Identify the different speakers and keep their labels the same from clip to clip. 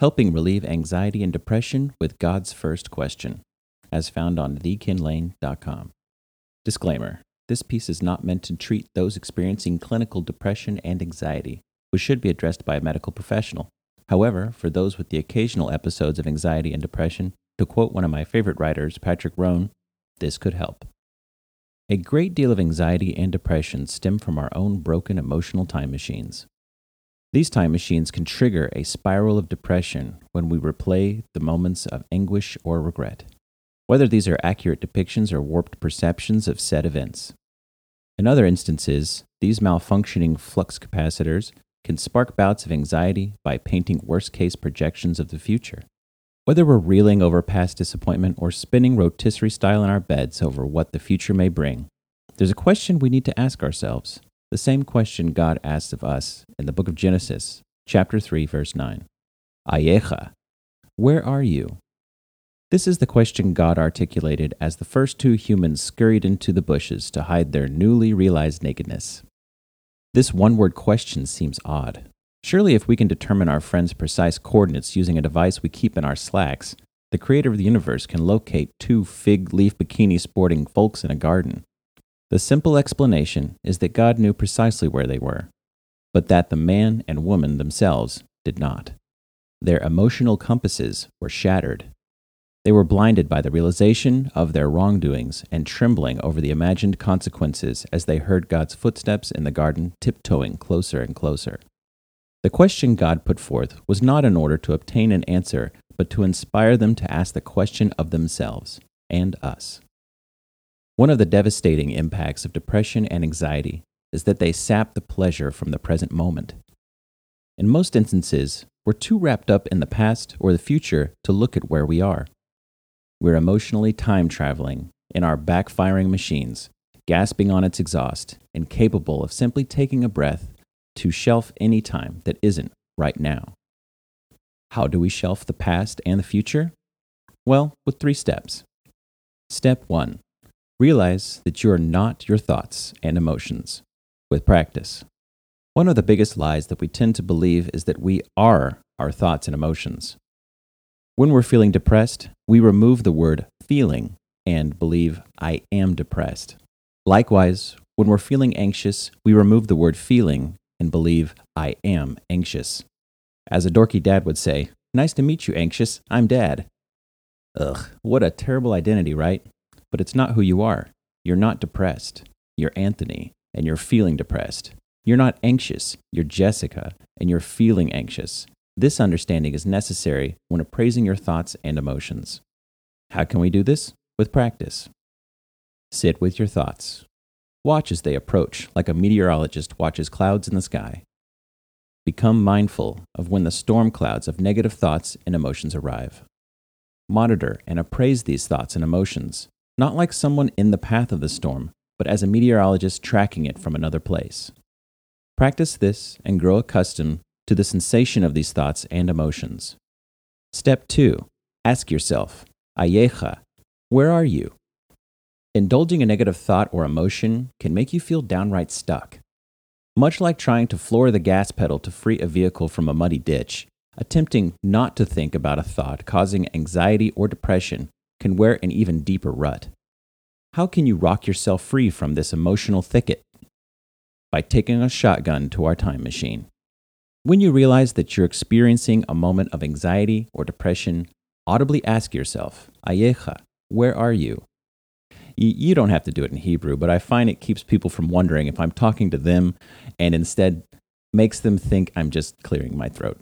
Speaker 1: helping relieve anxiety and depression with God's first question, as found on thekenlane.com. Disclaimer This piece is not meant to treat those experiencing clinical depression and anxiety, which should be addressed by a medical professional. However, for those with the occasional episodes of anxiety and depression, to quote one of my favorite writers, Patrick Rhone, this could help. A great deal of anxiety and depression stem from our own broken emotional time machines. These time machines can trigger a spiral of depression when we replay the moments of anguish or regret, whether these are accurate depictions or warped perceptions of said events. In other instances, these malfunctioning flux capacitors can spark bouts of anxiety by painting worst case projections of the future. Whether we're reeling over past disappointment or spinning rotisserie style in our beds over what the future may bring, there's a question we need to ask ourselves the same question God asked of us in the book of Genesis, chapter 3, verse 9. Ayecha, where are you? This is the question God articulated as the first two humans scurried into the bushes to hide their newly realized nakedness. This one word question seems odd. Surely, if we can determine our friend's precise coordinates using a device we keep in our slacks, the creator of the universe can locate two fig leaf bikini sporting folks in a garden. The simple explanation is that God knew precisely where they were, but that the man and woman themselves did not. Their emotional compasses were shattered. They were blinded by the realization of their wrongdoings and trembling over the imagined consequences as they heard God's footsteps in the garden tiptoeing closer and closer. The question God put forth was not in order to obtain an answer, but to inspire them to ask the question of themselves and us. One of the devastating impacts of depression and anxiety is that they sap the pleasure from the present moment. In most instances, we're too wrapped up in the past or the future to look at where we are. We're emotionally time traveling in our backfiring machines, gasping on its exhaust, and capable of simply taking a breath to shelf any time that isn't right now. How do we shelf the past and the future? Well, with three steps. Step one Realize that you are not your thoughts and emotions with practice. One of the biggest lies that we tend to believe is that we are our thoughts and emotions. When we're feeling depressed, we remove the word feeling and believe, I am depressed. Likewise, when we're feeling anxious, we remove the word feeling and believe, I am anxious. As a dorky dad would say, Nice to meet you, anxious. I'm dad. Ugh, what a terrible identity, right? But it's not who you are. You're not depressed. You're Anthony, and you're feeling depressed. You're not anxious. You're Jessica, and you're feeling anxious. This understanding is necessary when appraising your thoughts and emotions. How can we do this? With practice. Sit with your thoughts. Watch as they approach, like a meteorologist watches clouds in the sky. Become mindful of when the storm clouds of negative thoughts and emotions arrive. Monitor and appraise these thoughts and emotions not like someone in the path of the storm, but as a meteorologist tracking it from another place. Practice this and grow accustomed to the sensation of these thoughts and emotions. Step 2. Ask yourself, Ayecha, where are you? Indulging a negative thought or emotion can make you feel downright stuck. Much like trying to floor the gas pedal to free a vehicle from a muddy ditch, attempting not to think about a thought causing anxiety or depression can wear an even deeper rut. How can you rock yourself free from this emotional thicket? By taking a shotgun to our time machine. When you realize that you're experiencing a moment of anxiety or depression, audibly ask yourself, Ayecha, where are you? You don't have to do it in Hebrew, but I find it keeps people from wondering if I'm talking to them and instead makes them think I'm just clearing my throat.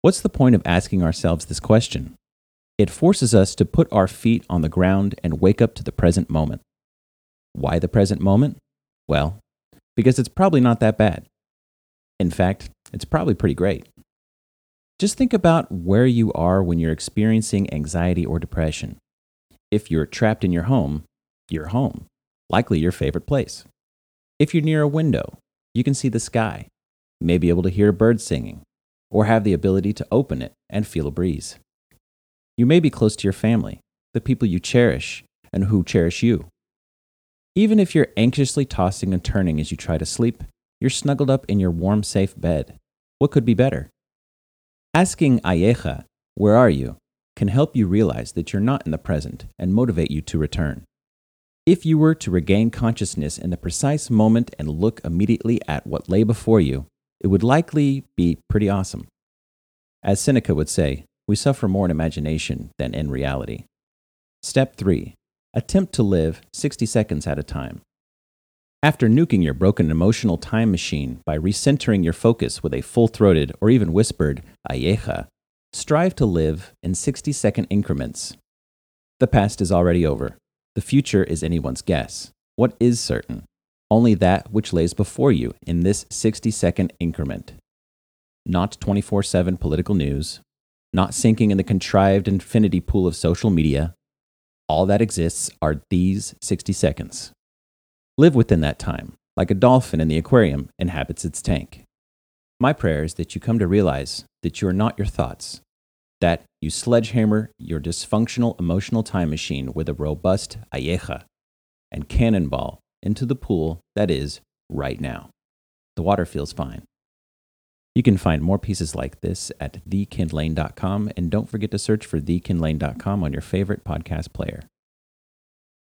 Speaker 1: What's the point of asking ourselves this question? It forces us to put our feet on the ground and wake up to the present moment. Why the present moment? Well, because it's probably not that bad. In fact, it's probably pretty great. Just think about where you are when you're experiencing anxiety or depression. If you're trapped in your home, you're home, likely your favorite place. If you're near a window, you can see the sky, may be able to hear birds singing, or have the ability to open it and feel a breeze. You may be close to your family, the people you cherish, and who cherish you. Even if you're anxiously tossing and turning as you try to sleep, you're snuggled up in your warm, safe bed. What could be better? Asking Ayecha, where are you, can help you realize that you're not in the present and motivate you to return. If you were to regain consciousness in the precise moment and look immediately at what lay before you, it would likely be pretty awesome. As Seneca would say, we suffer more in imagination than in reality. Step 3 Attempt to live 60 seconds at a time. After nuking your broken emotional time machine by recentering your focus with a full throated or even whispered ayecha, strive to live in 60 second increments. The past is already over. The future is anyone's guess. What is certain? Only that which lays before you in this 60 second increment. Not 24 7 political news, not sinking in the contrived infinity pool of social media. All that exists are these 60 seconds. Live within that time, like a dolphin in the aquarium inhabits its tank. My prayer is that you come to realize that you are not your thoughts, that you sledgehammer your dysfunctional emotional time machine with a robust ayecha and cannonball into the pool that is right now. The water feels fine. You can find more pieces like this at thekenlane.com and don't forget to search for thekenlane.com on your favorite podcast player.